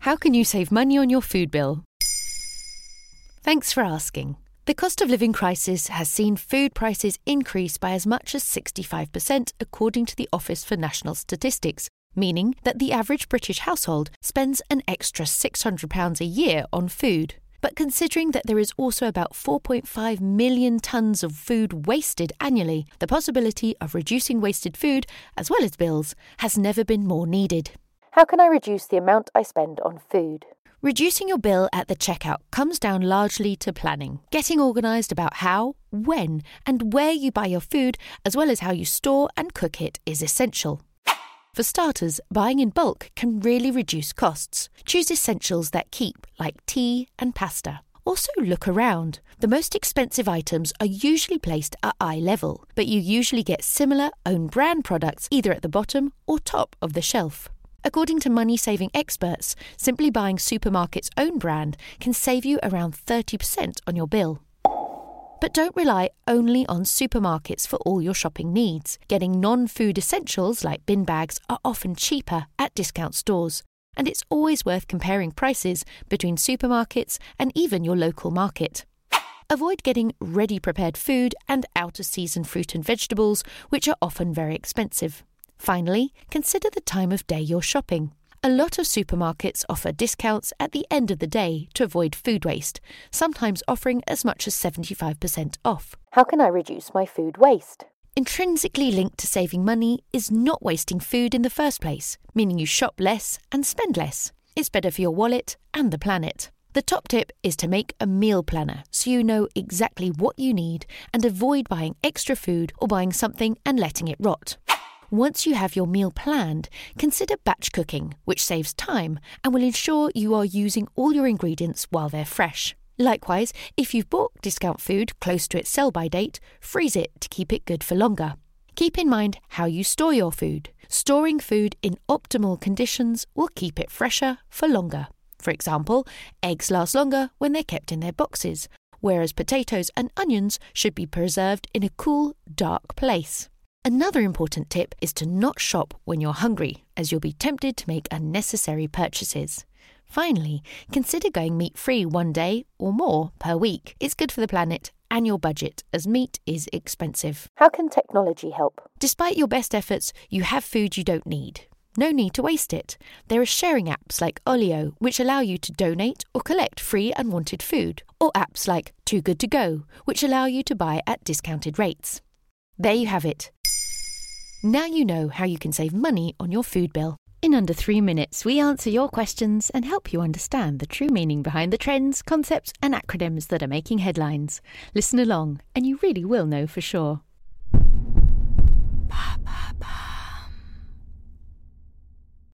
How can you save money on your food bill? Thanks for asking. The cost of living crisis has seen food prices increase by as much as 65%, according to the Office for National Statistics, meaning that the average British household spends an extra £600 a year on food. But considering that there is also about 4.5 million tonnes of food wasted annually, the possibility of reducing wasted food, as well as bills, has never been more needed. How can I reduce the amount I spend on food? Reducing your bill at the checkout comes down largely to planning, getting organised about how, when, and where you buy your food, as well as how you store and cook it, is essential. For starters, buying in bulk can really reduce costs. Choose essentials that keep, like tea and pasta. Also, look around. The most expensive items are usually placed at eye level, but you usually get similar own brand products either at the bottom or top of the shelf. According to money saving experts, simply buying supermarket's own brand can save you around 30% on your bill. But don't rely only on supermarkets for all your shopping needs. Getting non food essentials like bin bags are often cheaper at discount stores, and it's always worth comparing prices between supermarkets and even your local market. Avoid getting ready prepared food and out of season fruit and vegetables, which are often very expensive. Finally, consider the time of day you're shopping. A lot of supermarkets offer discounts at the end of the day to avoid food waste, sometimes offering as much as 75% off. How can I reduce my food waste? Intrinsically linked to saving money is not wasting food in the first place, meaning you shop less and spend less. It's better for your wallet and the planet. The top tip is to make a meal planner so you know exactly what you need and avoid buying extra food or buying something and letting it rot. Once you have your meal planned, consider batch cooking, which saves time and will ensure you are using all your ingredients while they're fresh. Likewise, if you've bought discount food close to its sell by date, freeze it to keep it good for longer. Keep in mind how you store your food. Storing food in optimal conditions will keep it fresher for longer. For example, eggs last longer when they're kept in their boxes, whereas potatoes and onions should be preserved in a cool, dark place. Another important tip is to not shop when you're hungry, as you'll be tempted to make unnecessary purchases. Finally, consider going meat free one day or more per week. It's good for the planet and your budget, as meat is expensive. How can technology help? Despite your best efforts, you have food you don't need. No need to waste it. There are sharing apps like Olio, which allow you to donate or collect free unwanted food, or apps like Too Good To Go, which allow you to buy at discounted rates. There you have it. Now you know how you can save money on your food bill. In under three minutes, we answer your questions and help you understand the true meaning behind the trends, concepts, and acronyms that are making headlines. Listen along, and you really will know for sure.